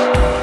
All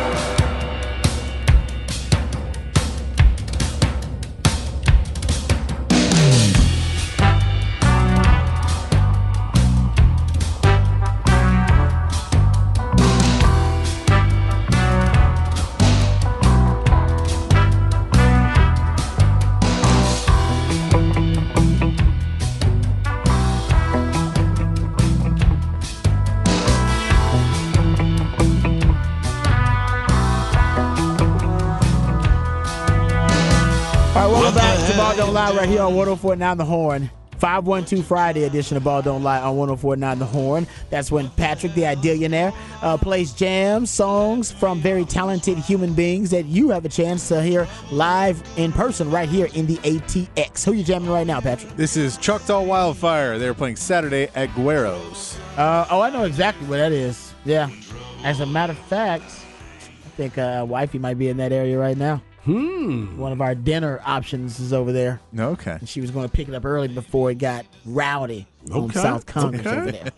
Lie right here on 1049 The Horn. 512 Friday edition of Ball Don't Lie on 1049 The Horn. That's when Patrick, the Idealionaire, uh, plays jams, songs from very talented human beings that you have a chance to hear live in person right here in the ATX. Who you jamming right now, Patrick? This is Choctaw Wildfire. They're playing Saturday at Guero's. Uh, oh, I know exactly where that is. Yeah. As a matter of fact, I think uh, Wifey might be in that area right now. Hmm. One of our dinner options is over there. Okay. And she was going to pick it up early before it got rowdy on South Congress okay. over there.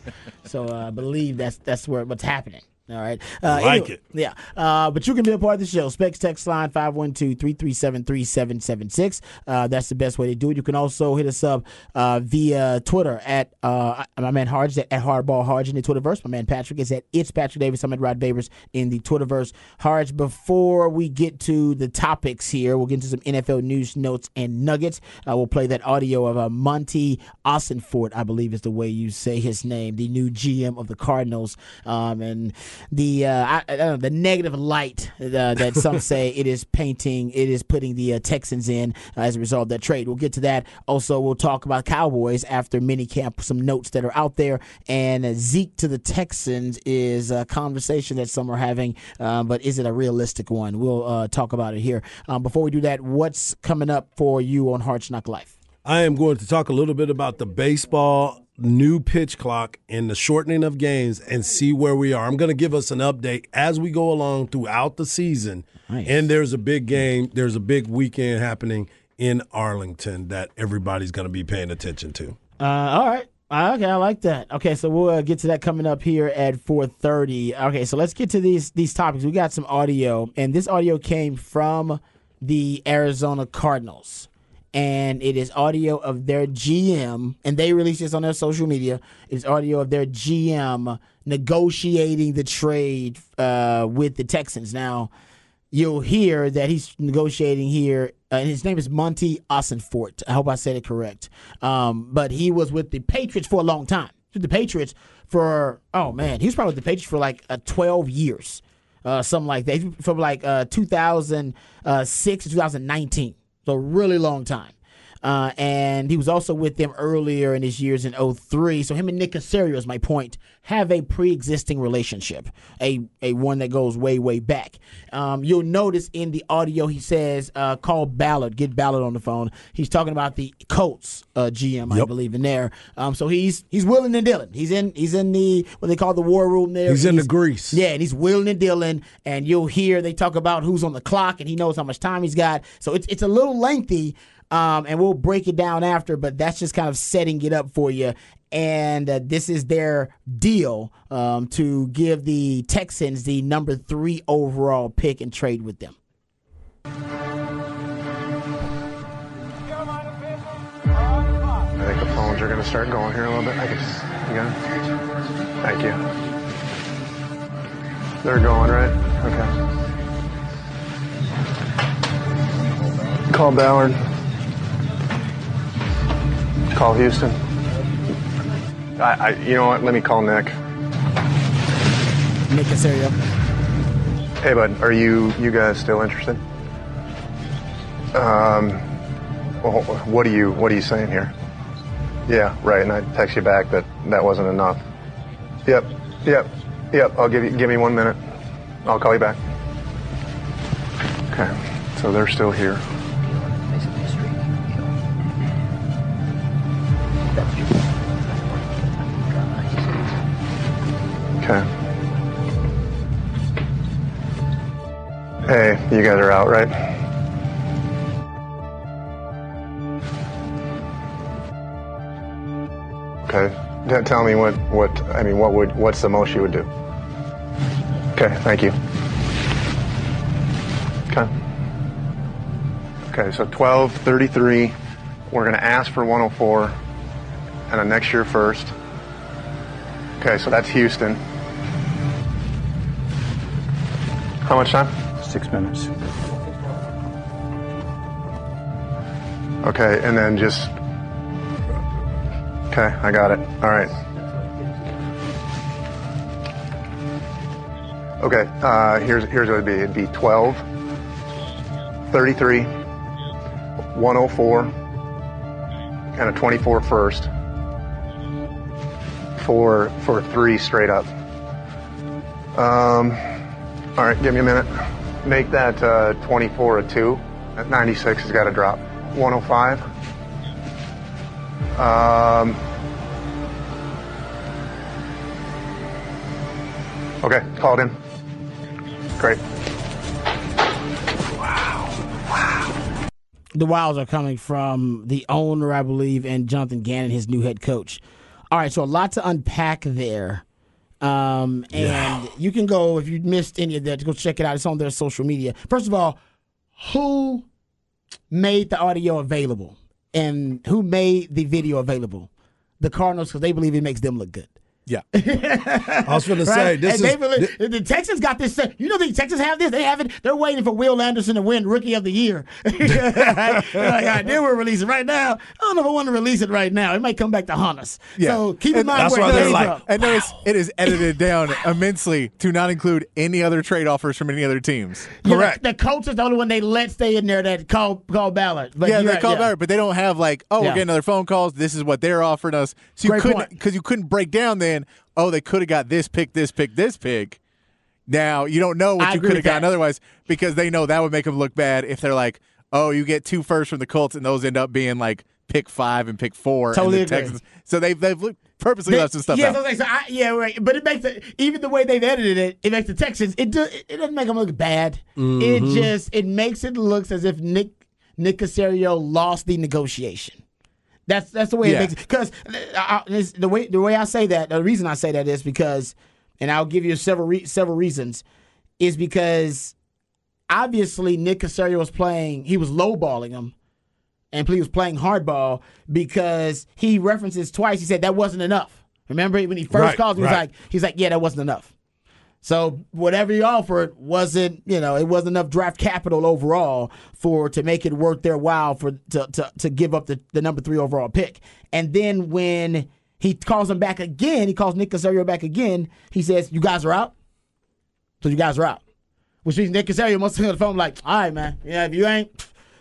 So uh, I believe that's that's where what's happening. All right. Uh, Like it. Yeah. Uh, but you can be a part of the show. Specs text line 512-337-3776. Uh, that's the best way to do it. You can also hit us up uh, via Twitter at uh, my man Harge at, at Hardball Harge in the Twitterverse. My man Patrick is at It's Patrick Davis. I'm at Rod Babers in the Twitterverse. Harge, before we get to the topics here, we'll get into some NFL news, notes, and nuggets. Uh, we'll play that audio of uh, Monti Ossenfort, I believe is the way you say his name, the new GM of the Cardinals. Um, and the uh, I, I don't know, the negative light uh, that some say it is painting, it is putting the uh, Texans in uh, as a result of that trade. We'll get to that. Also, we'll talk about Cowboys after minicamp, some notes that are out there, and uh, Zeke to the Texans is a conversation that some are having, uh, but is it a realistic one? We'll uh, talk about it here. Um, before we do that, what's coming up for you on Hard Knock Life? I am going to talk a little bit about the baseball new pitch clock and the shortening of games and see where we are. I'm going to give us an update as we go along throughout the season. Nice. And there's a big game, there's a big weekend happening in Arlington that everybody's going to be paying attention to. Uh, all right. Okay, I like that. Okay, so we'll uh, get to that coming up here at 4:30. Okay, so let's get to these these topics. We got some audio, and this audio came from the Arizona Cardinals, and it is audio of their GM, and they released this on their social media. It's audio of their GM negotiating the trade uh, with the Texans. Now, you'll hear that he's negotiating here. Uh, and his name is Monti Ossenfort. I hope I said it correct. Um, but he was with the Patriots for a long time. With the Patriots for oh man, he was probably with the Patriots for like uh, twelve years, uh, something like that. From like uh, 2006 to 2019, a really long time. Uh, and he was also with them earlier in his years in 03. So him and Nick Caserio, is my point, have a pre-existing relationship, a a one that goes way way back. Um, you'll notice in the audio he says, uh, "Call Ballard, get Ballard on the phone." He's talking about the Colts uh, GM, I believe, in there. Um, so he's he's willing and dealing. He's in he's in the what they call the war room there. He's in the grease. Yeah, and he's willing and dealing, and you'll hear they talk about who's on the clock, and he knows how much time he's got. So it's it's a little lengthy, um, and we'll break it down after. But that's just kind of setting it up for you. And uh, this is their deal um, to give the Texans the number three overall pick and trade with them. I think the phones are going to start going here a little bit. I guess. Got? Thank you. They're going, right? Okay. Call Ballard. Call Houston. I, I, you know what? Let me call Nick. Nick Caserio. Hey, bud, are you you guys still interested? Um, well, what are you what are you saying here? Yeah, right. And I text you back that that wasn't enough. Yep, yep. Yep, I'll give you give me one minute. I'll call you back. Okay, so they're still here. Hey, you guys are out, right? Okay. Tell me what, what I mean. What would what's the most you would do? Okay. Thank you. Okay. Okay. So twelve thirty three. We're gonna ask for one hundred four, and a next year first. Okay. So that's Houston. How much time? Six minutes. Okay, and then just. Okay, I got it. All right. Okay, uh, here's here's what it'd be. It'd be 12, 33, 104, and a 24 first for for three straight up. Um, all right, give me a minute. Make that uh, 24 a two. That 96 has got to drop. 105. Um, okay, called in. Great. Wow. Wow. The Wilds are coming from the owner, I believe, and Jonathan Gannon, his new head coach. All right, so a lot to unpack there. Um, and you can go if you missed any of that go check it out. It's on their social media. First of all, who made the audio available and who made the video available? The Cardinals, because they believe it makes them look good. Yeah. I was going to say Right? this and is believe, the Texans got this. You know, the Texans have this. They have it. They're waiting for Will Anderson to win Rookie of the Year. Right? They're like, right, then we're releasing right now. I don't know if I want to release it right now. It might come back to haunt us. Yeah. So keep in And mind that's where they're like- from. And notice it is edited down immensely to not include any other trade offers from any other teams. Yeah, correct. The, the coach is the only one they let stay in there that call call Ballard. But yeah, they right, call yeah. Ballard, but they don't have like, oh, Yeah. we're getting other phone calls. This is what they're offering us. So you Great couldn't because you couldn't break down then. Oh, they could have got this pick, this pick, this pick. Now you don't know what I you could have gotten that. otherwise because they know that would make them look bad if they're like, oh, you get two firsts from the Colts and those end up being like pick five and pick four. Totally and the. Texans. So they've they've looked- purposely They- left some stuff yeah, out. like, so I, yeah, right. But it makes it even the way they've edited it. It makes the Texans. It do, it doesn't make them look bad. It mm-hmm. just it makes it looks as if Nick Nick Caserio lost the negotiation. That's that's the way Yeah. it makes because uh, uh, the way the way I say that the reason I say that is because and I'll give you several re- several reasons is because obviously Nick Caserio was playing he was lowballing him and he was playing hardball because he references twice. He said that wasn't enough. Remember when he first Right, called, he was right. like, he's like, yeah, that wasn't enough. So whatever he offered wasn't, you know, it wasn't enough draft capital overall for to make it worth their while for to to, to give up the, the number three overall pick. And then when he calls him back again, he calls Nick Caserio back again. He says, "You guys are out." So you guys are out, which means Nick Caserio must have on the phone like, "All right, man. Yeah, if you ain't,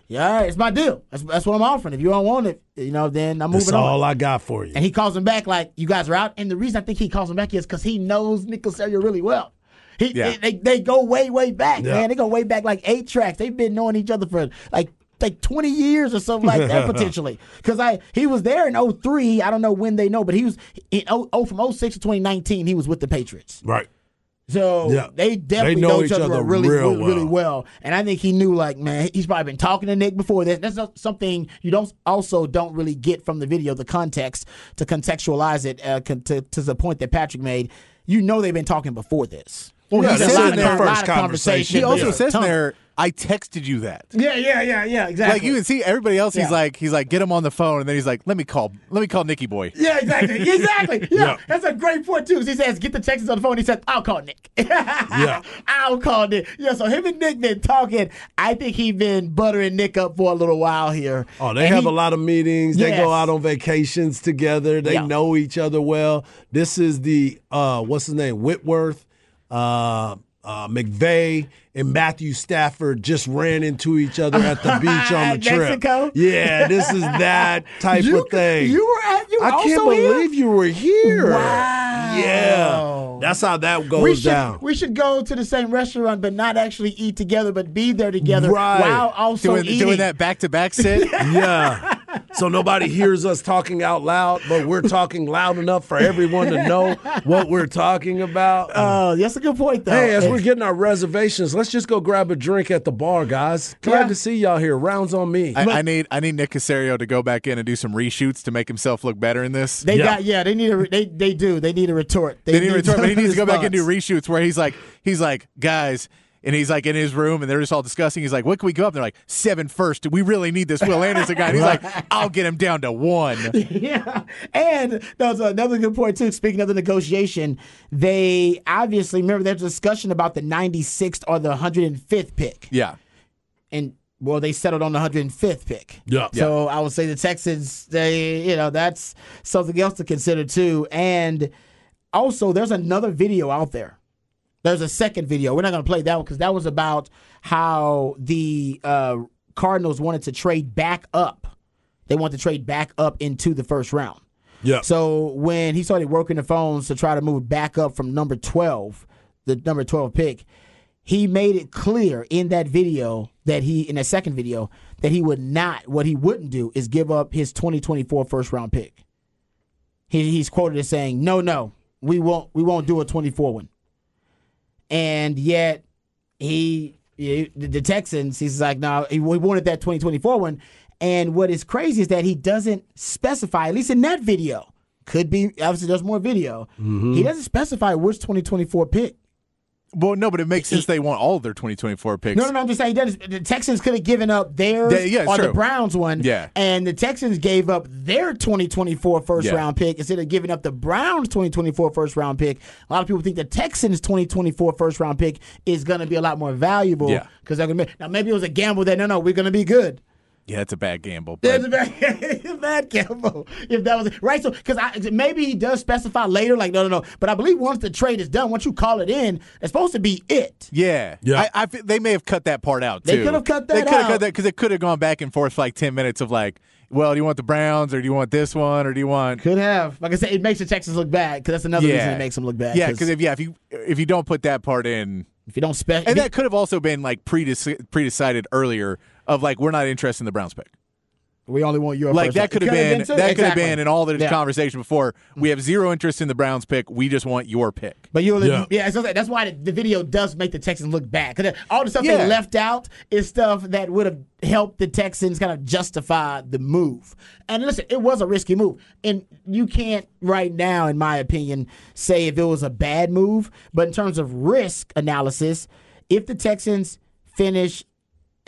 yeah, all right, it's my deal. That's that's what I'm offering. If you don't want it, you know, then I'm That's moving on." That's all I got for you. And he calls him back like, "You guys are out." And the reason I think he calls him back is because he knows Nick Caserio really well. He, Yeah. they, they go way, way back, Yeah. man. They go way back like eight tracks. They've been knowing each other for like like 20 years or something like that potentially. Because I he was there in 03. I don't know when they know, but he was in 0, oh, from 06 to 2019. He was with the Patriots. right. So Yeah. they definitely They know know, each each other, other really, real really, really well. well. And I think he knew, like, man, he's probably been talking to Nick before this. That's not something you don't also don't really get from the video, the context to contextualize it uh, con- to, to the point that Patrick made. You know, they've been talking before this. Well, Yeah, he this in their first conversation. He also Yeah. says in Ton. there, I texted you that. Yeah, yeah, yeah, yeah, exactly. Like you can see everybody else, he's like, he's like, get him on the phone, and then he's like, let me call, let me call Nicky Boy. Yeah, exactly. Exactly. Yeah, Yeah. that's a great point too. He says, "Get the Texans on the phone." He says, "I'll call Nick." yeah, I'll call Nick. Yeah, so him and Nick been talking. I think he been buttering Nick up for a little while here. Oh, they And have he- a lot of meetings. They go out on vacations together. They Yeah. know each other well. This is the uh, what's his name? Whitworth, uh, uh, McVay, and Matthew Stafford just ran into each other at the beach on the trip. Mexico? Yeah, this is that type You, of thing. you were at you I can't also here? believe you were here. Wow. Yeah. That's how that goes we should, down. We should go to the same restaurant, but not actually eat together, but be there together Right. while also doing, eating. doing that back to back set. yeah. So nobody hears us talking out loud, but we're talking loud enough for everyone to know what we're talking about. Oh, that's a good point, though. Hey, as we're getting our reservations, let's just go grab a drink at the bar, guys. Glad Yeah. to see y'all here. Rounds on me. I, I need I need Nick Caserio to go back in and do some reshoots to make himself look better in this. they Yeah. got yeah, they need a re- they they do they need a retort. They need to return, but he needs to go back and do response. reshoots where he's like, he's like, guys, and he's like in his room and they're just all discussing. He's like, what can we go up? They're like, seven first. We really need this Will Anderson guy. And he's like, I'll get him down to one. yeah, and that was another good point too. Speaking of the negotiation, they obviously remember there's a discussion about the 96th or the 105th pick, Yeah. and well, they settled on the 105th pick. Yeah. So I would say the Texans, they, you know, that's something else to consider too. And also, there's another video out there. There's a second video. We're not going to play that one because that was about how the uh, Cardinals wanted to trade back up. They want to trade back up into the first round. Yeah. So when he started working the phones to try to move back up from number 12, the number 12 pick, he made it clear in that video that he, in that second video, that he would not, what he wouldn't do is give up his 2024 first round pick. He, he's quoted as saying, no, no, we won't, we won't do a 24 one. And yet he, he- the the Texans, he's like, no, he we wanted that 2024 one. And what is crazy is that he doesn't specify, at least in that video, could be, obviously, there's more video. Mm-hmm. He doesn't specify which 2024 pick. Well, no, but it makes sense they want all of their 2024 picks. No, no, no. I'm just saying he. The Texans could have given up theirs Yeah, yeah, or the. Browns one. Yeah. And the Texans gave up their 2024 first Yeah. round pick instead of giving up the Browns 2024 first round pick. A lot of people think the Texans 2024 first round pick is going to be a lot more valuable. Yeah. Because they're going to be. Now, maybe it was a gamble that, no, no, we're going to be good. Yeah, it's a bad gamble. There's But a bad, it's a bad gamble if that was it. right. So because maybe he does specify later, like no, no, no. But I believe once the trade is done, once you call it in, it's supposed to be it. yeah, Yeah. I, I they may have cut that part out They could have cut that. They could have cut that because it could have gone back and forth for like 10 minutes of like, well, do you want the Browns or do you want this one or do you want? Could have, like I said, it makes the Texans look bad because that's another reason it makes them look bad. Yeah, because if yeah, if you if you don't put that part in, if you don't spec, and that could have also been like predec- predecided earlier of like we're not interested in the Browns pick. we only want your Like that could have been, too. that could have been in all the Yeah. conversation before. We have zero interest in the Browns pick. We just want your pick. But you, Yeah. yeah, so that's why the, the video does make the Texans look bad because all the stuff Yeah. they left out is stuff that would have helped the Texans kind of justify the move. And listen, it was a risky move, and you can't right now, in my opinion, say if it was a bad move. But in terms of risk analysis, if the Texans finish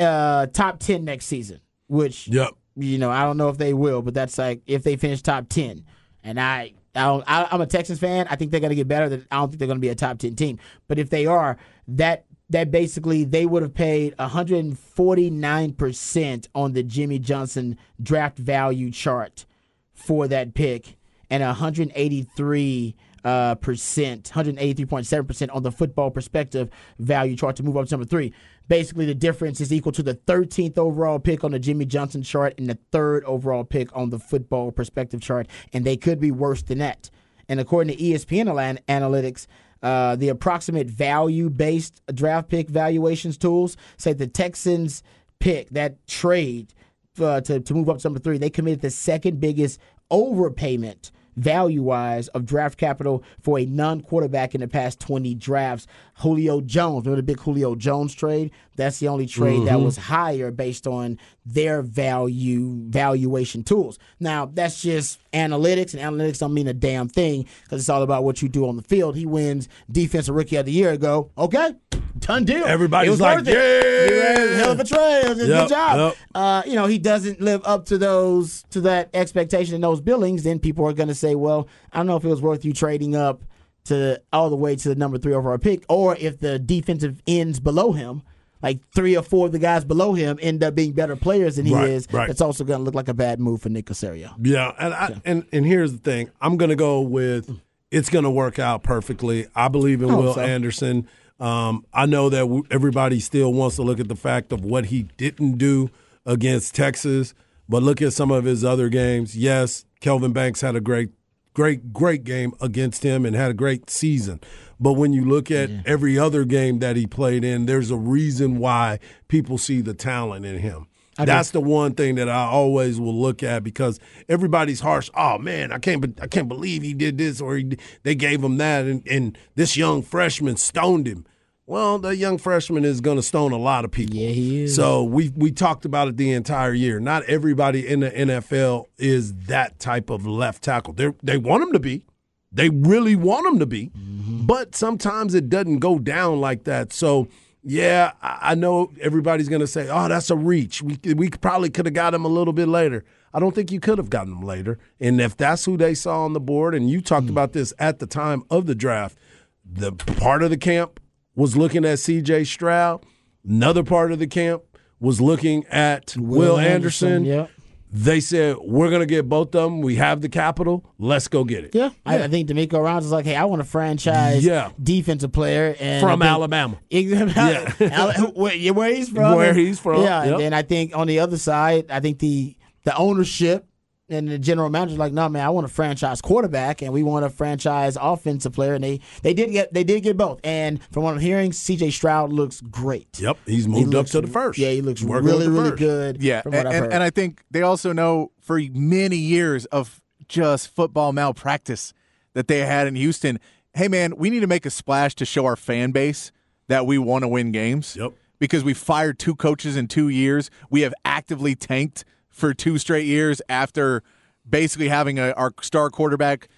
uh, top ten next season, which Yep. you know, I don't know if they will, but that's like if they finish top ten, and I, I don't, I, I'm a Texans fan. I think they're going to get better. I don't think they're going to be a top ten team. But if they are, that that basically they would have paid 149 percent on the Jimmy Johnson draft value chart for that pick, and 183 uh, percent, 183.7 percent on the Football Perspective value chart to move up to number three. Basically, the difference is equal to the 13th overall pick on the Jimmy Johnson chart and the third overall pick on the Football Perspective chart, and they could be worse than that. And according to ESPN Analytics, uh, the approximate value-based draft pick valuations tools say the Texans pick that trade uh, to, to move up to number three, they committed the second biggest overpayment value wise of draft capital for a non quarterback in the past 20 drafts. Julio Jones, remember the big Julio Jones trade? That's the only trade that was higher based on their value valuation tools. Now, that's just analytics, and analytics don't mean a damn thing because it's all about what you do on the field. He wins Defensive Rookie of the Year ago. Okay, done deal. Everybody's was like, it. yeah. You had a hell of a trade. It was a Yep, Good job yep. uh, you know, he doesn't live up to those to that expectation and those billings, then people are going to say, well, I don't know if it was worth you trading up to all the way to the number three overall pick, or if the defensive ends below him, like three or four of the guys below him end up being better players than he Right, is. right. It's also going to look like a bad move for Nick Caserio. Yeah, and I, and and here's the thing. I'm going to go with it's going to work out perfectly. I believe in hope Will so. Anderson. Um, I know that w- everybody still wants to look at the fact of what he didn't do against Texas, but look at some of his other games. Yes, Kelvin Banks had a great great, great game against him and had a great season. But when you look at yeah. every other game that he played in, there's a reason why people see the talent in him. That's the one thing that I always will look at because everybody's harsh. Oh man, I can't, be- I can't believe he did this or he, they gave him that, and, and this young freshman stoned him. Well, the young freshman is going to stone a lot of people. Yeah, he is. So we we talked about it the entire year. Not everybody in the NFL is that type of left tackle. They they want him to be. They really want him to be. Mm-hmm. But sometimes it doesn't go down like that. So yeah, I know everybody's going to say, "Oh, that's a reach. We we probably could have got him a little bit later." I don't think you could have gotten him later. And if that's who they saw on the board, and you talked mm-hmm. about this at the time of the draft, the part of the camp was looking at C.J. Stroud. Another part of the camp was looking at Will, Will Anderson. Anderson They said, we're going to get both of them. We have the capital. Let's go get it. Yeah. yeah. I, I, think DeMeco Ryans is like, hey, I want a franchise yeah. defensive player. And from Alabama. yeah. where, where he's from. Where he's from. Yeah. Yep. And then I think on the other side, I think the the ownership and the general manager's like, no, man, I want a franchise quarterback, and we want a franchise offensive player, and they they did get they did get both. And from what I'm hearing, C.J. Stroud looks great. Yep, he's moved he up to the first. Yeah, he looks really really good. Yeah, and, and, and I think they also know for many years of just football malpractice that they had in Houston. Hey, man, we need to make a splash to show our fan base that we want to win games. Yep. Because we fired two coaches in two years, we have actively tanked for two straight years after basically having a, our star quarterback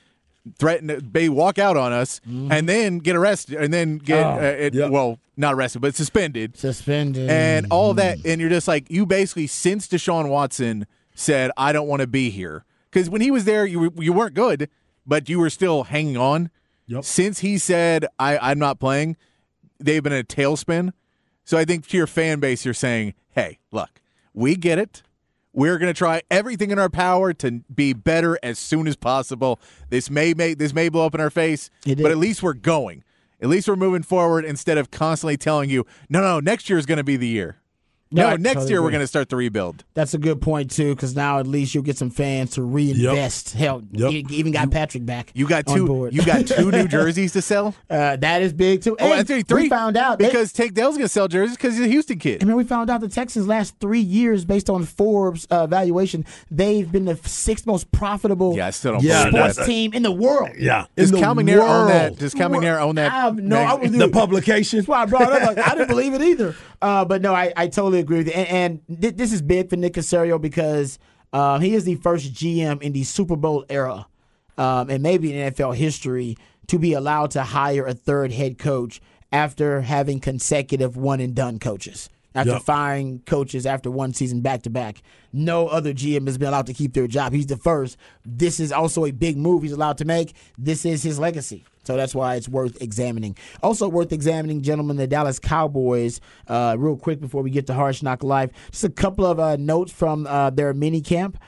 threaten they walk out on us mm-hmm. and then get arrested and then get oh, uh, it, yep. well not arrested but suspended suspended and all that and you're just like you basically since Deshaun Watson said I don't want to be here because when he was there you you weren't good but you were still hanging on yep. since he said I I'm not playing they've been a tailspin so I think to your fan base you're saying hey look we get it we're going to try everything in our power to be better as soon as possible. This may make this may blow up in our face, but at least we're going. At least we're moving forward instead of constantly telling you, no, no, next year is going to be the year. No, no next totally year agree. we're going to start the rebuild. That's a good point too, because now at least you'll get some fans to reinvest. Yep. Hell, yep. even got Patrick back. You got two. You got two new jerseys to sell. Uh, that is big too. Oh, and three. We found out because Tank Dell's going to sell jerseys because he's a Houston kid. I mean, we found out the Texans last three years, based on Forbes uh, evaluation, they've been the sixth most profitable yeah, I still don't yeah, sports team in the world. Yeah, does Cal McNair own that? Does Cal McNair own that? I have, no, I was the publication. That's why I brought it up. Like, I didn't believe it either. Uh, but no, I, I totally agree with you. And, and th- this is big for Nick Caserio because uh, he is the first GM in the Super Bowl era, um, and maybe in NFL history, to be allowed to hire a third head coach after having consecutive one and done coaches. After yep. firing coaches after one season back to back, no other GM has been allowed to keep their job. He's the first. This is also a big move he's allowed to make. This is his legacy. So that's why it's worth examining. Also worth examining, gentlemen, the Dallas Cowboys. Uh, real quick before we get to Hard Knock Live, just a couple of uh, notes from uh, their mini camp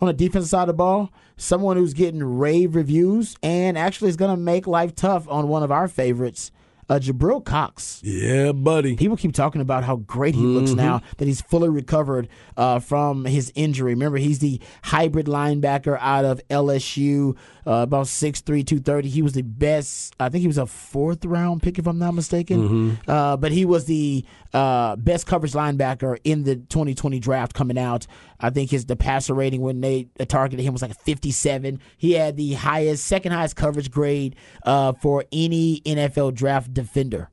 on the defensive side of the ball. Someone who's getting rave reviews and actually is going to make life tough on one of our favorites uh, Jabril Cox. Yeah, buddy. People keep talking about how great he mm-hmm. looks now that he's fully recovered uh, from his injury. Remember, he's the hybrid linebacker out of LSU, uh, about 6'3", 230. He was the best. I think he was a fourth round pick, if I'm not mistaken. Mm-hmm. Uh, but he was the uh, best coverage linebacker in the 2020 draft coming out. I think his the passer rating when they targeted him was like a 57. He had the highest, second highest coverage grade uh, for any NFL draft defender.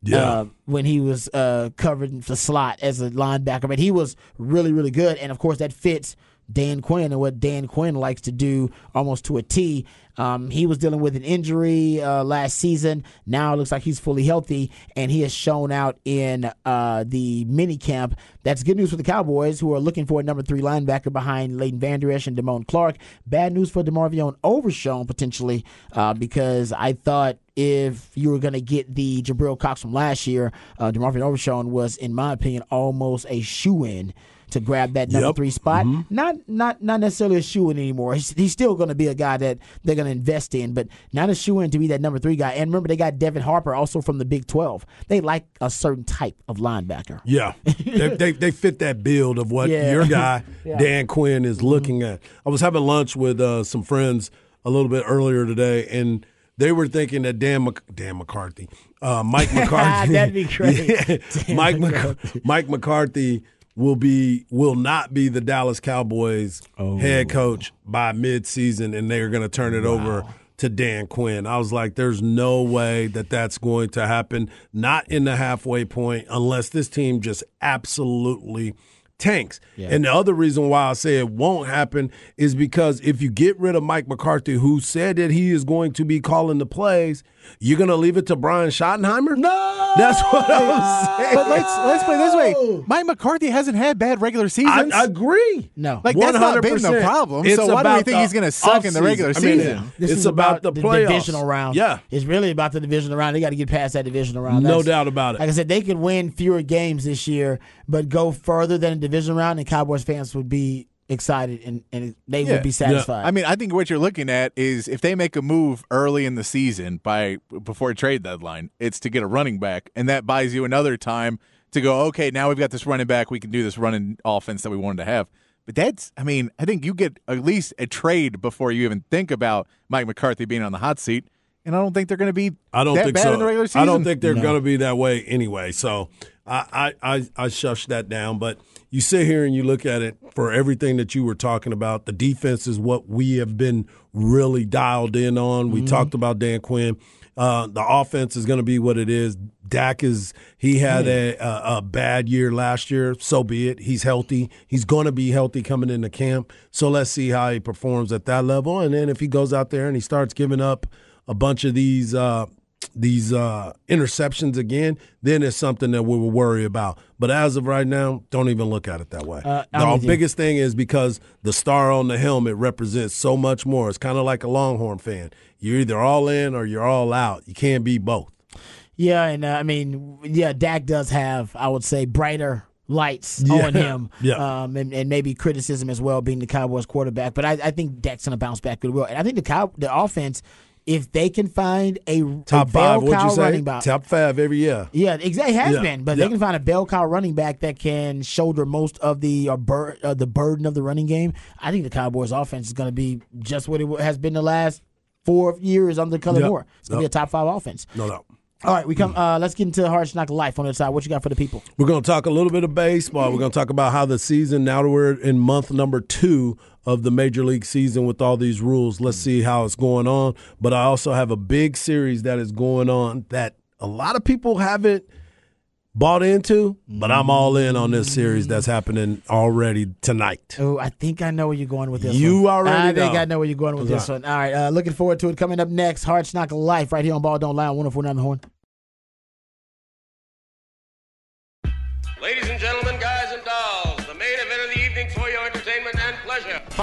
Yeah. Uh, when he was uh, covered the slot as a linebacker, but he was really, really good, and of course that fits Dan Quinn and what Dan Quinn likes to do almost to a T. Um, he was dealing with an injury uh, last season. Now it looks like he's fully healthy, and he has shown out in uh, the mini camp. That's good news for the Cowboys, who are looking for a number three linebacker behind Leighton Vander Esch and Damone Clark. Bad news for DeMarvion Overshown potentially, uh, because I thought if you were going to get the Jabril Cox from last year, uh, DeMarvion Overshown was, in my opinion, almost a shoe in to grab that number yep. three spot. Mm-hmm. Not not not necessarily a shoe in anymore. He's, he's still going to be a guy that they're going to invest in, but not a shoe in to be that number three guy. And remember, they got Devin Harper also from the Big Twelve. They like a certain type of linebacker. Yeah, they, they, they fit that build of what yeah. your guy yeah. Dan Quinn is mm-hmm. looking mm-hmm. at. I was having lunch with uh, some friends. a little bit earlier today, and they were thinking that Dan, Mc, Dan McCarthy, uh, Mike McCarthy, That'd be great. Yeah, Mike Mc- McCarthy. Mike McCarthy will be will not be the Dallas Cowboys Oh. head coach by midseason, and they're going to turn it over to Dan Quinn. I was like, there's no way that that's going to happen. Not in the halfway point, unless this team just absolutely tanks. And the other reason why I say it won't happen is because if you get rid of Mike McCarthy, who said that he is going to be calling the plays, you're going to leave it to Brian Schottenheimer? No, That's what I was saying. But let's let's put it this way: Mike McCarthy hasn't had bad regular seasons. I agree. No. Like, that's not been the problem. It's So why do we about think he's gonna suck in the offseason. regular I mean, season? This it's is about, the playoffs. divisional round. Yeah. it's really about the divisional round. They got to get past that divisional round. No doubt about it. Like I said, they could win fewer games this year, but go further than a division round, and Cowboys fans would be excited and, and they Yeah. would be satisfied. I mean, I think what you're looking at is if they make a move early in the season by before trade deadline, it's to get a running back, and that buys you another time to go. Okay, now we've got this running back, we can do this running offense that we wanted to have. But that's, I mean, I think you get at least a trade before you even think about Mike McCarthy being on the hot seat, and I don't think they're going to be. I don't that think bad so. in the regular season. I don't think they're going to be that way anyway. So I, I, I, shush that down. But you sit here and you look at it for everything that you were talking about. The defense is what we have been really dialed in on. We talked about Dan Quinn. Uh, the offense is going to be what it is. Dak is he had a, a a bad year last year. So be it. He's healthy. He's going to be healthy coming into camp. So let's see how he performs at that level. And then if he goes out there and he starts giving up a bunch of these uh, these uh, interceptions again, then it's something that we will worry about. But as of right now, don't even look at it that way. Uh, the with biggest thing is because the star on the helmet represents so much more. It's kind of like a Longhorn fan. You're either all in or you're all out. You can't be both. yeah, and uh, I mean, yeah, Dak does have, I would say, brighter lights Yeah. on him, Yeah. um, and, and maybe criticism as well, being the Cowboys quarterback. But I, I think Dak's going to bounce back good will, and I think the cow, the offense, if they can find a Top a five, what'd you say? back, Top five every year. Yeah, exactly. Has Yeah, been, but yeah. they can find a bell cow running back that can shoulder most of the uh, bur- uh, the burden of the running game. I think the Cowboys' offense is going to be just what it has been the last four years under Kellen Yep. Moore. It's going to Yep. be a top five offense. No doubt. All right, we come. Uh, let's get into the hard knock life on the side. What you got for the people? We're going to talk a little bit of baseball. We're going to talk about how the season, now that we're in month number two of the Major League season with all these rules, let's see how it's going on. But I also have a big series that is going on that a lot of people haven't bought into, but I'm all in on this series that's happening already tonight. Oh, I think I know where you're going with this. You one. already I think. I know where you're going with What's this one. All right, uh, looking forward to it. Coming up next, hard knock life right here on Ball Don't Lie on 104.9 The Horn. Ladies and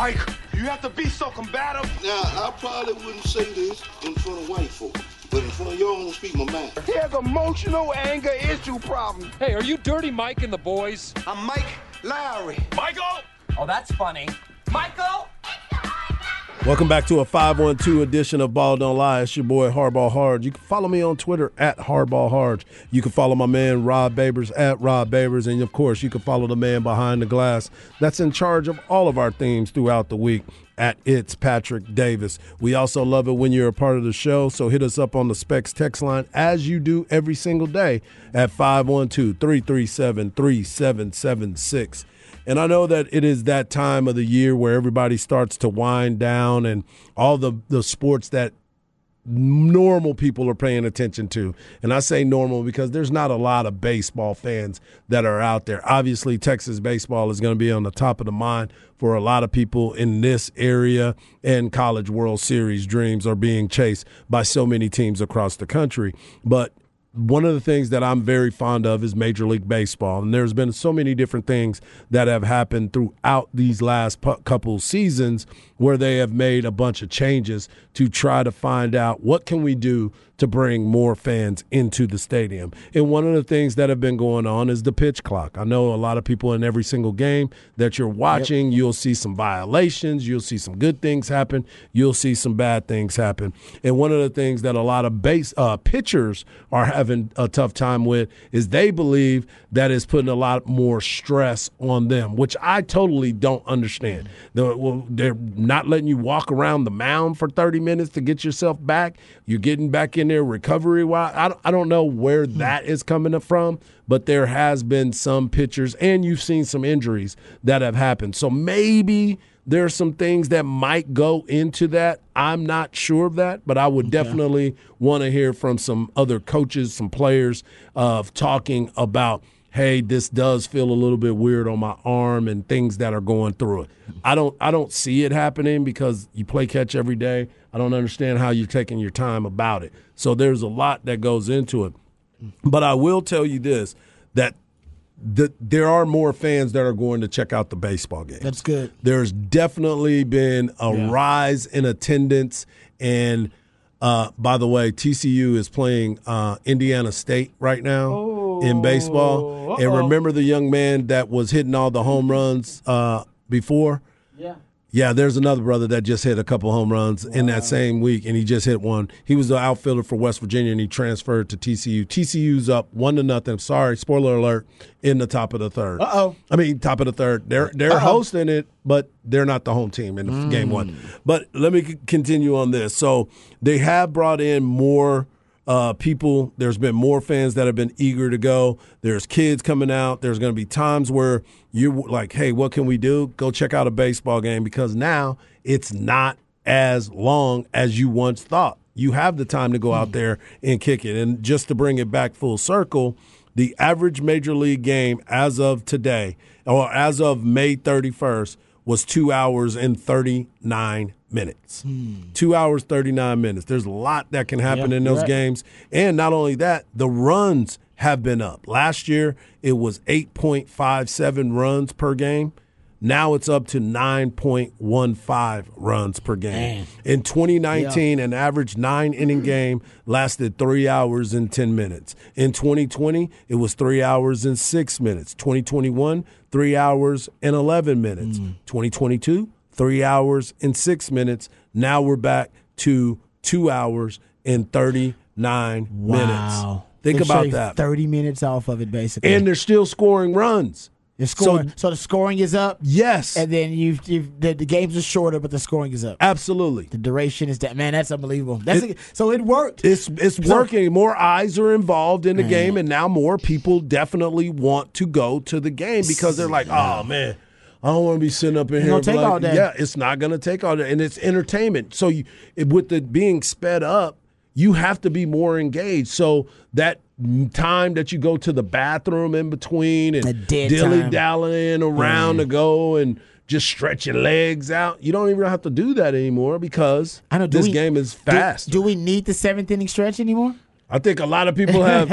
Mike, you have to be so combative. Now, I probably wouldn't say this in front of white folk, but in front of y'all, I'm gonna speak my mind. He has emotional anger issue problem. Hey, are you Dirty Mike and the boys? I'm Mike Lowry. Michael! Oh, that's funny. Michael? Welcome back to a 512 edition of Ball Don't Lie. It's your boy Hardball Harge. You can follow me on Twitter at Hardball Harge. You can follow my man Rod Babers at Rod Babers. And of course, you can follow the man behind the glass that's in charge of all of our themes throughout the week at It's Patrick Davis. We also love it when you're a part of the show. So hit us up on the Specs text line as you do every single day at 512 337 3776. And I know that it is that time of the year where everybody starts to wind down and all the, the sports that normal people are paying attention to. And I say normal because there's not a lot of baseball fans that are out there. Obviously, Texas baseball is going to be on the top of the mind for a lot of people in this area, and College World Series dreams are being chased by so many teams across the country. But one of the things that I'm very fond of is Major League Baseball. And there's been so many different things that have happened throughout these last couple seasons where they have made a bunch of changes to try to find out what can we do to bring more fans into the stadium. And one of the things that have been going on is the pitch clock. I know a lot of people in every single game that you're watching, you'll see some violations, you'll see some good things happen, you'll see some bad things happen. And one of the things that a lot of base uh, pitchers are having a tough time with is they believe that it's putting a lot more stress on them, which I totally don't understand. They're, well, they're not letting you walk around the mound for 30 minutes to get yourself back. You're getting back in there recovery wise. I don't, I don't know where hmm. that is coming from, but there has been some pitchers, and you've seen some injuries that have happened. So maybe there are some things that might go into that. I'm not sure of that, but I would definitely want to hear from some other coaches, some players of talking about hey, this does feel a little bit weird on my arm and things that are going through it. I don't I don't see it happening because you play catch every day. I don't understand how you're taking your time about it. So there's a lot that goes into it. But I will tell you this that the, there are more fans that are going to check out the baseball game. That's good. There's definitely been a Yeah. rise in attendance. And uh, by the way, TCU is playing uh, Indiana State right now in baseball. And remember the young man that was hitting all the home runs uh, before? Yeah. Yeah, there's another brother that just hit a couple home runs in that same week, and he just hit one. He was the outfielder for West Virginia, and he transferred to TCU. TCU's up one to nothing. Sorry, spoiler alert. In the top of the third. Uh oh. I mean, top of the third. They're they're Uh-oh. hosting it, but they're not the home team in the game one. But let me continue on this. So they have brought in more uh, people. There's been more fans that have been eager to go. There's kids coming out. There's going to be times where you're like, hey, what can we do? Go check out a baseball game because now it's not as long as you once thought. You have the time to go out there and kick it. And just to bring it back full circle, the average major league game as of today, or as of May 31st, was two hours and 39 minutes. Hmm. Two hours, 39 minutes. There's a lot that can happen Yeah, in those right. games. And not only that, the runs have been up. Last year, it was 8.57 runs per game. Now it's up to 9.15 runs per game. In 2019, an average nine inning mm-hmm. game lasted three hours and 10 minutes. In 2020, it was three hours and six minutes. 2021, three hours and 11 minutes. Mm. 2022, three hours and six minutes. Now we're back to two hours and 39 Wow. minutes. Think They about that. Thirty minutes off of it, basically. And they're still scoring runs. You're scoring. So- So, the scoring is up. Yes. And then you, you the, the games are shorter, but the scoring is up. Absolutely. The duration is that man. That's unbelievable. That's It- so it worked. It's it's So- working. More eyes are involved in the game, and now more people definitely want to go to the game because they're like, "Oh man, I don't want to be sitting up in here." gonna take like, all day. Yeah, it's not going to take all day, and it's entertainment. So you, it, with it being sped up, you have to be more engaged. So that time that you go to the bathroom in between and dilly dallying around to mm. go and just stretch your legs out, you don't even have to do that anymore because I know. do this we- game is do- fast. Do, we need the seventh inning stretch anymore? I think a lot of people have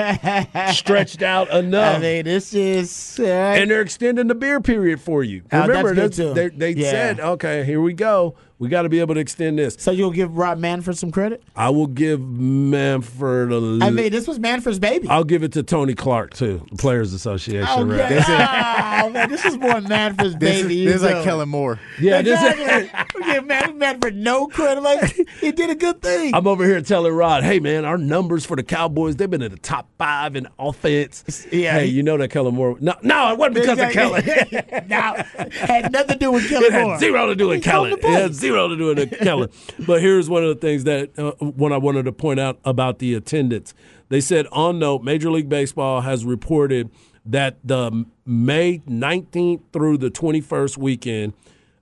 stretched out enough. I mean, this is uh, and they're extending the beer period for you. Oh, Remember, that's that's- they, they Yeah. said, okay, here we go. We got to be able to extend this. so you'll give Rob Manfred some credit. I will give Manfred a I l- mean, this was Manfred's baby. I'll give it to Tony Clark, too, the Players Association. Oh, rep. yeah. oh man, this is more Manfred's This is, baby. you this is like. Kellen Moore. Yeah, this is- Exactly. we give Man- Manfred no credit. Like he did a good thing. I'm over here telling Rod, hey, man, our numbers for the Cowboys, they've been in the top five in offense. Yeah, Hey, he- you know that Kellen Moore. No, no it wasn't because of Kellen. now had nothing to do with Kellen it had Moore. zero to do with He told Kellen. It had zero to do with Kellen. But here's one of the things that uh, one I wanted to point out about the attendance. They said on note, Major League Baseball has reported that the May 19th through the 21st weekend,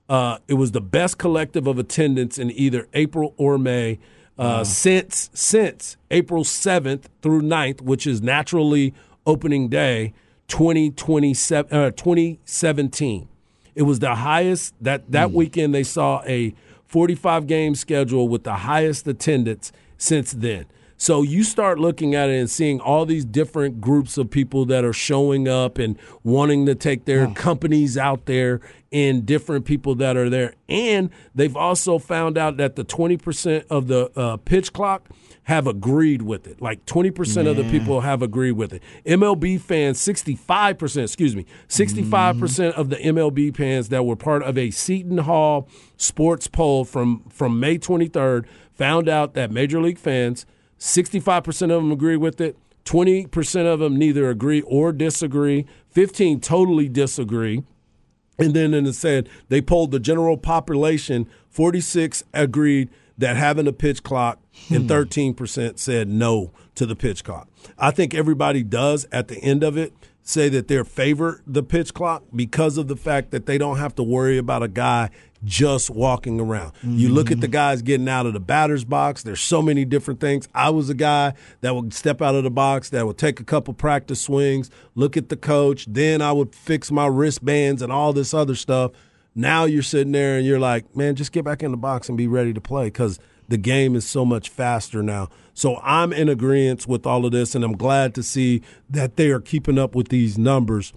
uh, it was the best collective of attendance in either April or May. Uh, since since April 7th through 9th, which is naturally opening day 2027 uh, 2017. It was the highest that that weekend they saw a 45 game schedule with the highest attendance since then. So you start looking at it and seeing all these different groups of people that are showing up and wanting to take their companies out there and different people that are there. And they've also found out that the 20% of the uh, pitch clock have agreed with it. Like 20% of the people have agreed with it. MLB fans, 65%, excuse me, 65% of the MLB fans that were part of a Seton Hall sports poll from, from May 23rd found out that Major League fans, 65% of them agree with it. 20% of them neither agree or disagree. 15 totally disagree. And then in the said they polled the general population, 46 agreed that having a pitch clock, and hmm. 13% said no to the pitch clock. I think everybody does at the end of it say that they favor the pitch clock because of the fact that they don't have to worry about a guy just walking around. You look at the mm-hmm. guys getting out of the batter's box. There's so many different things. I was a guy that would step out of the box, that would take a couple practice swings, look at the coach, then I would fix my wristbands and all this other stuff. Now you're sitting there and you're like, man, just get back in the box and be ready to play because the game is so much faster now. So I'm in agreement with all of this, and I'm glad to see that they are keeping up with these numbers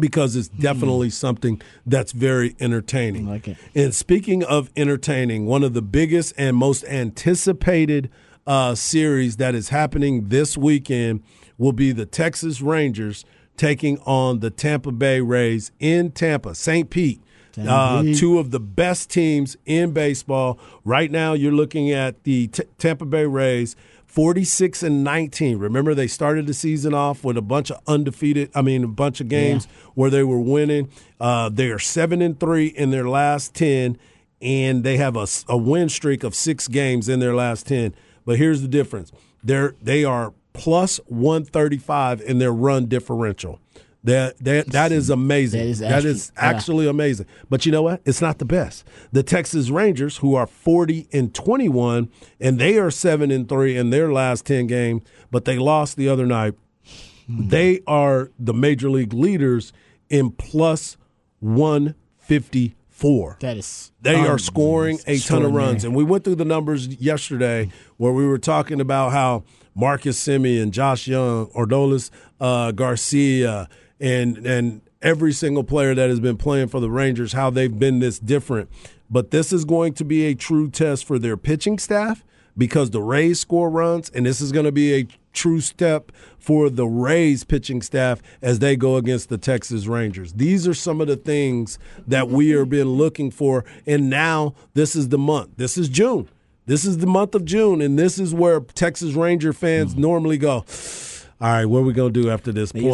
because it's definitely something that's very entertaining. like it. And speaking of entertaining, one of the biggest and most anticipated uh, series that is happening this weekend will be the Texas Rangers taking on the Tampa Bay Rays in Tampa, St. Pete. Uh, two of the best teams in baseball. Right now, you're looking at the T- Tampa Bay Rays, 46 and 19. Remember, they started the season off with a bunch of undefeated, I mean, a bunch of games where they were winning. Uh, they are 7 and 3 in their last 10, and they have a, a win streak of six games in their last 10. But here's the difference they're, they are plus 135 in their run differential. That that that is amazing. That is that actually- is yeah. actually amazing. But you know what? It's not the best. The Texas Rangers, who are 40 and 21, and they are 7 and 3 in their last 10 games, but they lost the other night. They are the major league leaders in plus 154. That is They are scoring a ton of runs. And we went through the numbers yesterday where we were talking about how Marcus Semien, Josh Jung, Adolis uh, Garcia, and and every single player that has been playing for the Rangers, how they've been this different. But this is going to be a true test for their pitching staff because the Rays score runs, and this is going to be a true step for the Rays pitching staff as they go against the Texas Rangers. These are some of the things that we have been looking for, and now this is the month. This is June. This is the month of June, and this is where Texas Ranger fans mm-hmm. normally go. All right, what are we going to do after this point?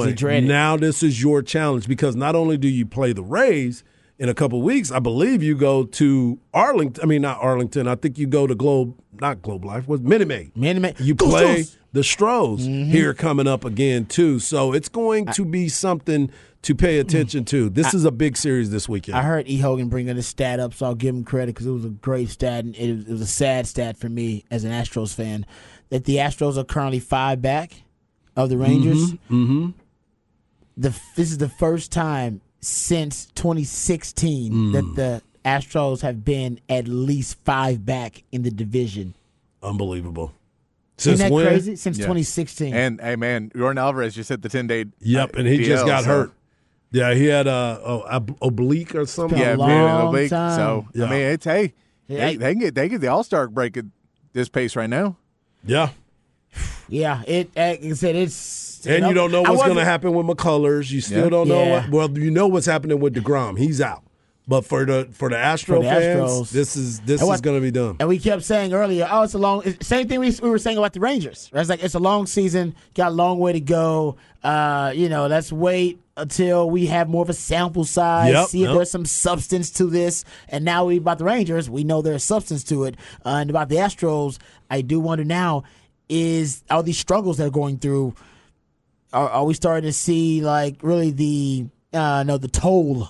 Now this is your challenge because not only do you play the Rays in a couple weeks, I believe you go to Arlington. I mean, not Arlington. I think you go to Globe, not Globe Life. Was Minute Maid. Minute Maid. You Goose play Goose. the Stros Mm-hmm. here coming up again too. So it's going to be something to pay attention to. This is a big series this weekend. I heard E. Hogan bringing the stat up, so I'll give him credit because it was a great stat. And it, was, it was a sad stat for me as an Astros fan that the Astros are currently five back of the Rangers. mm-hmm. The this is the first time since 2016 Mm. that the Astros have been at least five back in the division. Unbelievable. Since Isn't that when? crazy? Since Yeah. 2016. And hey, man, Yordan Alvarez just hit the ten day. Yep, and he just got so- hurt. Yeah, he had a, a, ob- oblique or something. been Yeah, a man, it'll time. So Yeah. I mean, it's hey, Yeah, they, they can get they get the All Star break at this pace right now. Yeah. Yeah, it. Like I said, it's. And you don't know what's going to happen with McCullers. You still Yeah. don't know Yeah. what. Well, you know what's happening with Degrom. He's out. But for the for the Astro For the fans, Astros. this is this And is going to be done. And we kept saying earlier, oh, it's a long. It's, same thing we, we were saying about the Rangers. Right? It's like it's a long season, got a long way to go. Uh, you know, let's wait until we have more of a sample size, Yep, see if yep. there's some substance to this. And now we about the Rangers, we know there's substance to it. Uh, and about the Astros, I do wonder now is all these struggles they're going through. Are, are we starting to see like really the uh, no the toll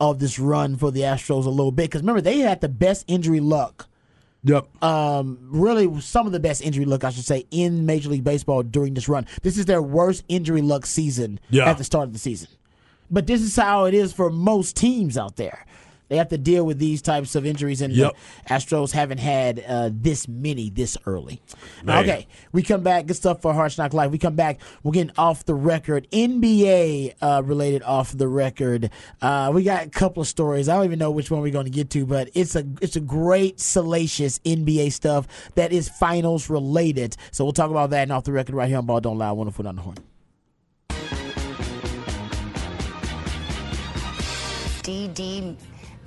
of this run for the Astros a little bit? Because remember they had the best injury luck Yep. um, really some of the best injury luck, I should say, in Major League Baseball during this run. This is their worst injury luck season Yeah. at the start of the season. But this is how it is for most teams out there. They have to deal with these types of injuries, and Yep. the Astros haven't had uh, this many this early. Man. Okay, we come back. Good stuff for Harsh Knock Live. We come back. We're getting off the record, NBA uh, related off the record. Uh, we got a couple of stories. I don't even know which one we're going to get to, but it's a it's a great salacious NBA stuff that is finals related. So we'll talk about that and off the record right here on Ball Don't Lie. Wonderful on the horn. DD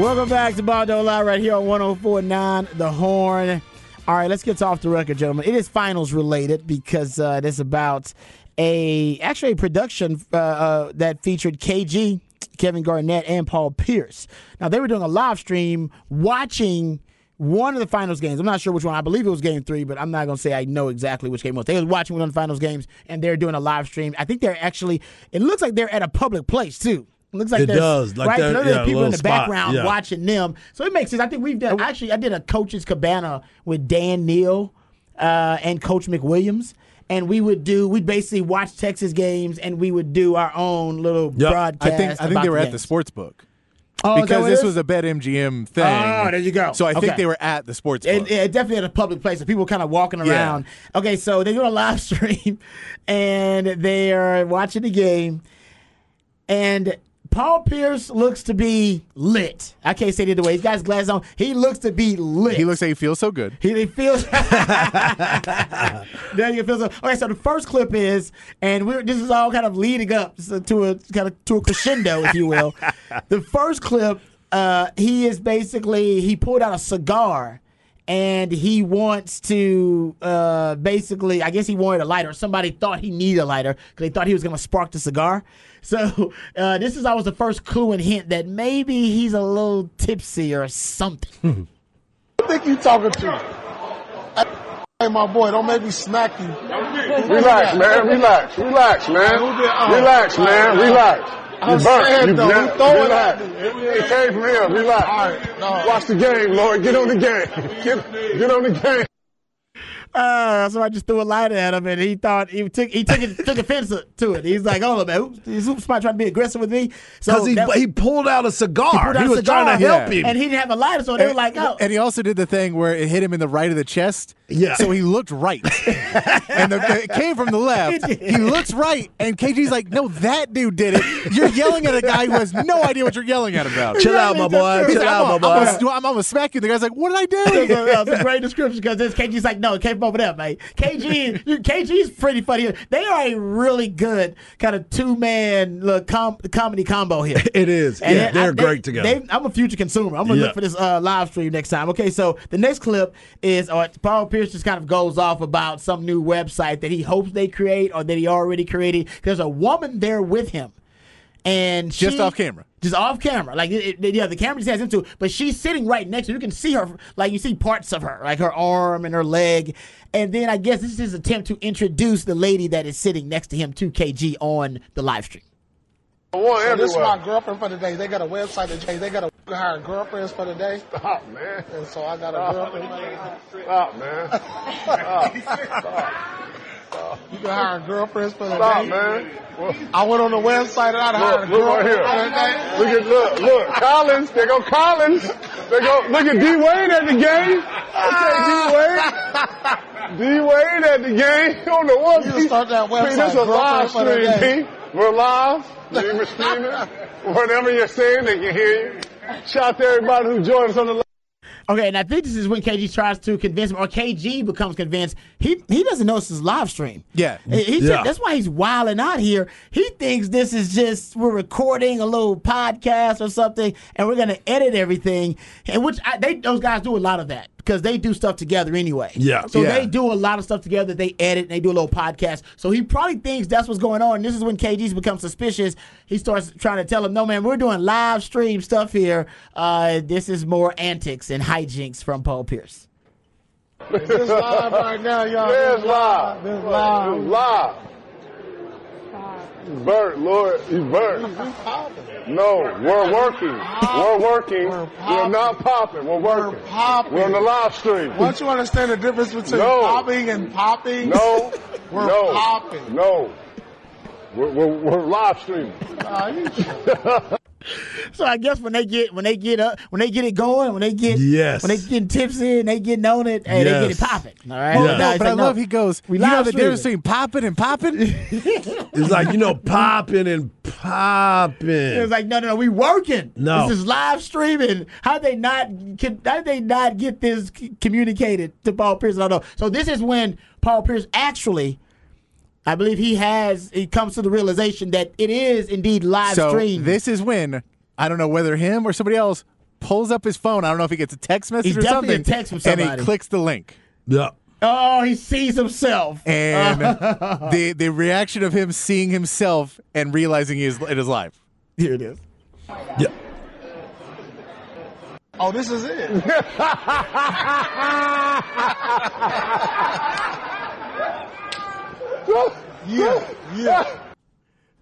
Welcome back to Ball Don't Lie right here on 1049 The Horn. All right, let's get off the record, gentlemen. It is finals related because uh, it is about a actually a production uh, uh, that featured KG, Kevin Garnett, and Paul Pierce. Now they were doing a live stream watching one of the finals games. I'm not sure which one. I believe it was game three, but I'm not going to say I know exactly which game was. They were watching one of the finals games, and they're doing a live stream. I think they're actually, it looks like they're at a public place, too. It looks like It there's- does, like right? they're- there's yeah, people in the spot, background yeah. watching them. So it makes sense. I think we've done. Actually, I did a coach's cabana with Dan Neal uh, and Coach McWilliams, and we would do. We'd basically watch Texas games, and we would do our own little broadcast. I think I think they were at the sports book. Oh, because this is? was a Bet MGM thing. Oh, there you go. So I think they were at the sports It, book. it definitely at a public place. So people were kind of walking Yeah. around. Okay, so they do a live stream, and they are watching the game, and Paul Pierce looks to be lit. I can't say it either way. He's got his glasses on. He looks to be lit. he looks like he feels so good. He, he feels. there you feel so. Okay, so the first clip is, and we're this is all kind of leading up to a kind of to a crescendo, if you will. the first clip, uh, he is basically he pulled out a cigar. And he wants to uh, basically, I guess he wanted a lighter. Somebody thought he needed a lighter because they thought he was going to spark the cigar. So uh, this is always the first clue and hint that maybe he's a little tipsy or something. I think you talking to. Hey, my boy, don't make me smack you. Relax, man. Relax. Relax, man. Relax, man. Relax. You I'm burnt. saying, You though, he throwing Relax. at me. It came from him. Relax. All right, no. Watch the game, Lord. Get on the game. Get, get on the game. Uh, so I just threw a lighter at him, and he thought he took he took it, took offense to it. He's like, "Oh man, who- is somebody trying to be aggressive with me?" So he, that- he pulled out a cigar. he He, out a was cigar, trying to help yeah. him. and he didn't have a lighter, so they were like, "Oh." And he also did the thing where it hit him in the right of the chest. Yeah. So he looked right. and the, it came from the left. He looks right. And KG's like, no, that dude did it. You're yelling at a guy who has no idea what you're yelling at about. Chill out, my boy. He's Chill like, out, my I'm, boy. I'm, gonna, I'm gonna smack you. The guy's like, what did I do? That's a, that's a great description because this KG's like, no, it came from over there, man. KG, KG's pretty funny. They are a really good kind of two man com- comedy combo here. It is. And yeah, they're I- they- great together. they- I'm a future consumer. I'm gonna Yeah. look for this uh, live stream next time. Okay, so the next clip is uh, Paul Pierce just kind of goes off about some new website that he hopes they create or that he already created. There's a woman there with him, and Just she- off camera. just off camera. Like, it, it- yeah, the camera just has into it, but she's sitting right next to. You can see her, like you see parts of her, like her arm and her leg. And then I guess this is his attempt to introduce the lady that is sitting next to him to KG on the live stream. One So this is my girlfriend for the day. They got a website that they, they got to hire girlfriends for the day. Stop, man. And so I got a girlfriend. Stop, man. Stop. You can hire girlfriends for the Stop, day. man. Well, I went on the website and I hired Look, a look right. Look at look, look, Collins. There go Collins. There go look at D Wade at the game. Okay, D Wade. D Wade at the game. You don't know what. You start that mean, this website, is a live girlfriend stream. D. We're live. Were screaming. Whatever you're saying, they can hear you. Shout out to everybody who joined us on the live. Okay, and I think this is when KG tries to convince him, or KG becomes convinced. He he doesn't know this is live stream. Yeah. He, he Yeah. said- that's why he's wilding out here. He thinks this is just we're recording a little podcast or something, and we're gonna edit everything. And which I, they those guys do a lot of that. Because they do stuff together anyway. Yeah. So Yeah. they do a lot of stuff together. They edit. and They do a little podcast. So he probably thinks that's what's going on. This is when KG's become suspicious. He starts trying to tell him, "No, man, we're doing live stream stuff here. Uh, this is more antics and hijinks from Paul Pierce." This live right now, y'all. Yeah, This it's live. This It's live. Burnt, Lord. He's burnt. No, we're working. We're working. We're, not popping. We're working. We're popping. We're on the live stream. Once you understand the difference between No. popping and popping, No. we're no. popping. No. We're, we're, we're live streaming. So I guess when they get when they get up when they get it going when they get Yes. when they getting tipsy and they getting on it hey they get it popping all right Well, Yeah. no, but I like, love he goes. we you know the difference between popping and popping. It's like you know, popping and popping. It was like, no, no, no, we working. No. this is live streaming. How they not? Can, how they not get this communicated to Paul Pierce? I don't know. So this is when Paul Pierce actually, I believe he has. He comes to the realization that it is indeed live so stream. this is when I don't know whether him or somebody else pulls up his phone. I don't know if he gets a text message He's or definitely something, a text from somebody. and he clicks the link. yeah. oh, he sees himself. And the the reaction of him seeing himself and realizing he is it is live. Here it is. Yeah. Oh, this is it. yeah, yeah.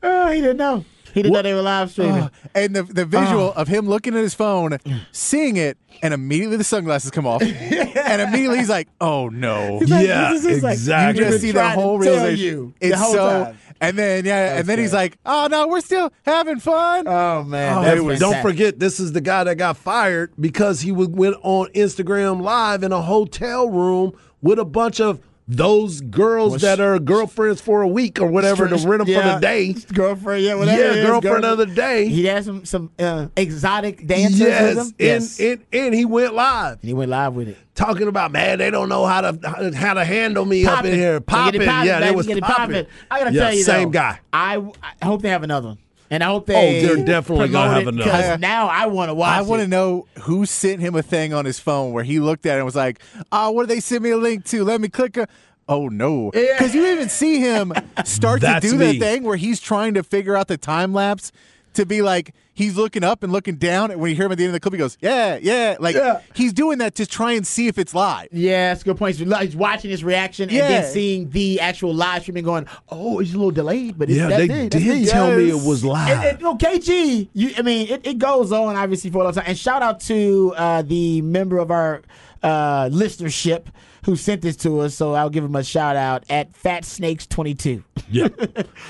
Oh, he didn't know. He didn't know they were live streaming. Uh, and the the visual Ah. of him looking at his phone, seeing it, and immediately the sunglasses come off, and immediately he's like, "Oh no!" like, yeah, this is like- You exactly. We've just see the trying to whole tell realization. you the it's whole so, time. and then yeah, That's and then he's like, "Oh no, we're still having fun." oh man, Oh, that's it was- Don't fantastic. forget, this is the guy that got fired because he was, went on Instagram Live in a hotel room with a bunch of those girls Was- that are girlfriends for a week or whatever to rent them for the day. girlfriend, yeah, whatever. Yeah, it girlfriend of the day. He had some some uh, exotic dancers yes, with him. and, and and he went live And he went live with it. talking about man, they don't know how to how, to handle me up Poppin'. in here. Popping, it poppin', yeah, they was it popping. I gotta Yeah, tell you, same though, guy. I, I hope they have another one, and I hope they. Oh, they're definitely gonna have another. Because now I want to watch. I want to know who sent him a thing on his phone where he looked at it and was like, "Oh, what did they send me a link to? Let me click a." Oh no! Yeah. Because you even see him start to do me. that thing where he's trying to figure out the time lapse to be like he's looking up and looking down, and when you hear him at the end of the clip, he goes, "Yeah, yeah!" Like Yeah. he's doing that to try and see if it's live. Yeah, that's a good point. He's watching his reaction and then seeing the actual live streaming, going, "Oh, it's a little delayed, but it's, Yeah, that's they it, did it." tell me it was live. And, and, you know, KG, you, I mean, it, it goes on obviously for a long time. And shout out to uh, the member of our uh, listenership who sent this to us. So I'll give him a shout out at Fat Snakes twenty two. yeah,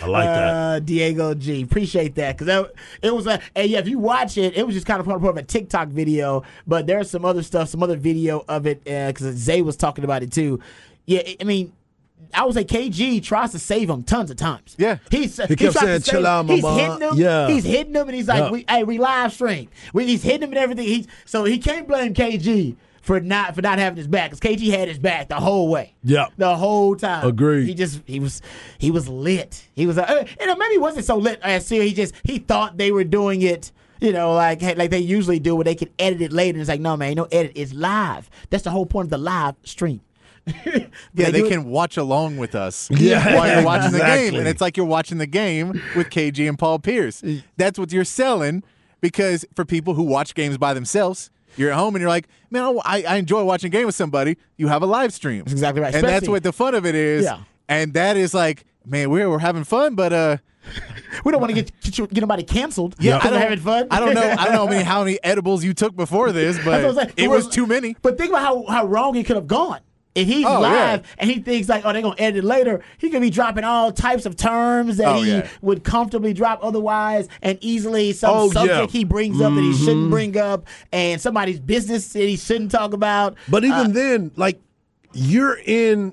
I like that. Uh, Diego G. Appreciate that because it was a and yeah. If you watch it, it was just kind of part of a TikTok video, but there's some other stuff, some other video of it because Zay was talking about it too. Yeah, I mean. I would say KG tries to save him tons of times. Yeah. he's He kept tries to saying, save- "Chill out, He's mama." hitting him. Yeah. he's hitting him, and he's like, Yeah. we, "Hey, we live stream." We, he's hitting him and everything. He's so he can't blame KG for not for not having his back because KG had his back the whole way. Yeah. the whole time. Agreed. He just he was he was lit. He was uh, you know maybe he wasn't so lit as serious. He just he thought they were doing it. You know, like like they usually do, where they can edit it later. And It's like, no, man, no edit. It's live. That's the whole point of the live stream. Yeah, they do it- can watch along with us Yeah, while you're watching the game, and it's like you're watching the game with KG and Paul Pierce. That's what you're selling because for people who watch games by themselves, you're at home and you're like, man, I, I enjoy watching a game with somebody. You have a live stream. That's exactly right. and that's what the fun of it is. Yeah. and that is like, man, we're we're having fun, but uh, We don't want to get get, you- get nobody canceled. yeah, I don't, having fun. I don't know, I don't know how many, how many edibles you took before this, but what I'm it Well, was too many. But think about how, how wrong he could have gone. If he's Oh, live yeah. and he thinks like, oh, they're gonna edit it later, he could be dropping all types of terms that Oh, he yeah. would comfortably drop otherwise, and easily some Oh, subject yeah. he brings up that he shouldn't bring up, and somebody's business that he shouldn't talk about. But even Uh, then, like you're in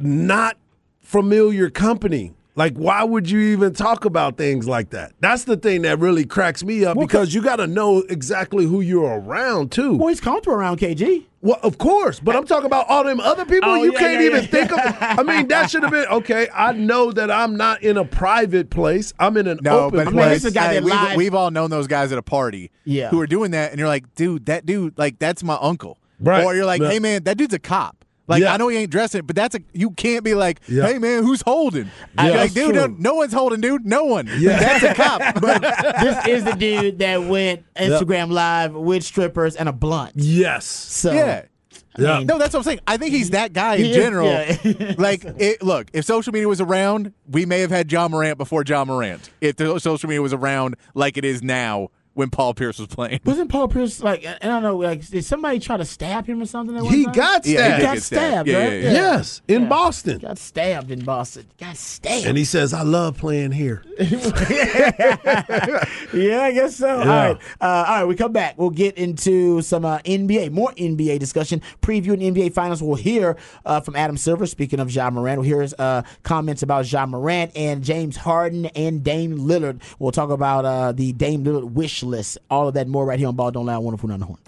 not familiar company. Like, why would you even talk about things like that? That's the thing that really cracks me up Well, because you got to know exactly who you're around too. well, he's comfortable around KG. Well, of course, but I'm talking about all them other people. Oh, you yeah, can't yeah, even yeah. think of. I mean, that should have been okay. I know that I'm not in a private place. I'm in an No, open but I mean, this is a guy hey, that we've, we've all known those guys at a party Yeah. who are doing that, and you're like, dude, that dude, like, that's my uncle. Right. Or you're like, Yeah. hey man, that dude's a cop. Like Yeah. I know he ain't dressing, but that's a you can't be like, Yeah. hey man, who's holding? Yeah, like, dude, no, no one's holding, dude. No one. Yeah. That's a cop. But this is the dude that went Instagram live with strippers and a blunt. Yes. So yeah. Yeah. No, that's what I'm saying. I think he's that guy in is, general. yeah. like, it, look, if social media was around, we may have had Ja Morant before Ja Morant. If the social media was around like it is now when Paul Pierce was playing. wasn't Paul Pierce like I don't know like did somebody try to stab him or something? at He time? got Yeah, he stabbed. got get stabbed, Yeah, right? yeah, yeah. Yes, in Yeah. Boston. Got stabbed in Boston. Got stabbed. And he says, I love playing here. yeah, I guess so. All Yeah. right. Uh, all right, we come back. We'll get into some uh, NBA, more NBA discussion, previewing NBA Finals. We'll hear uh, from Adam Silver, speaking of Ja Morant. We'll hear his uh, comments about Ja Morant and James Harden and Dame Lillard. We'll talk about uh, the Dame Lillard wish list. All of that more right here on Ball Don't Lie, Wonderful on the Horn.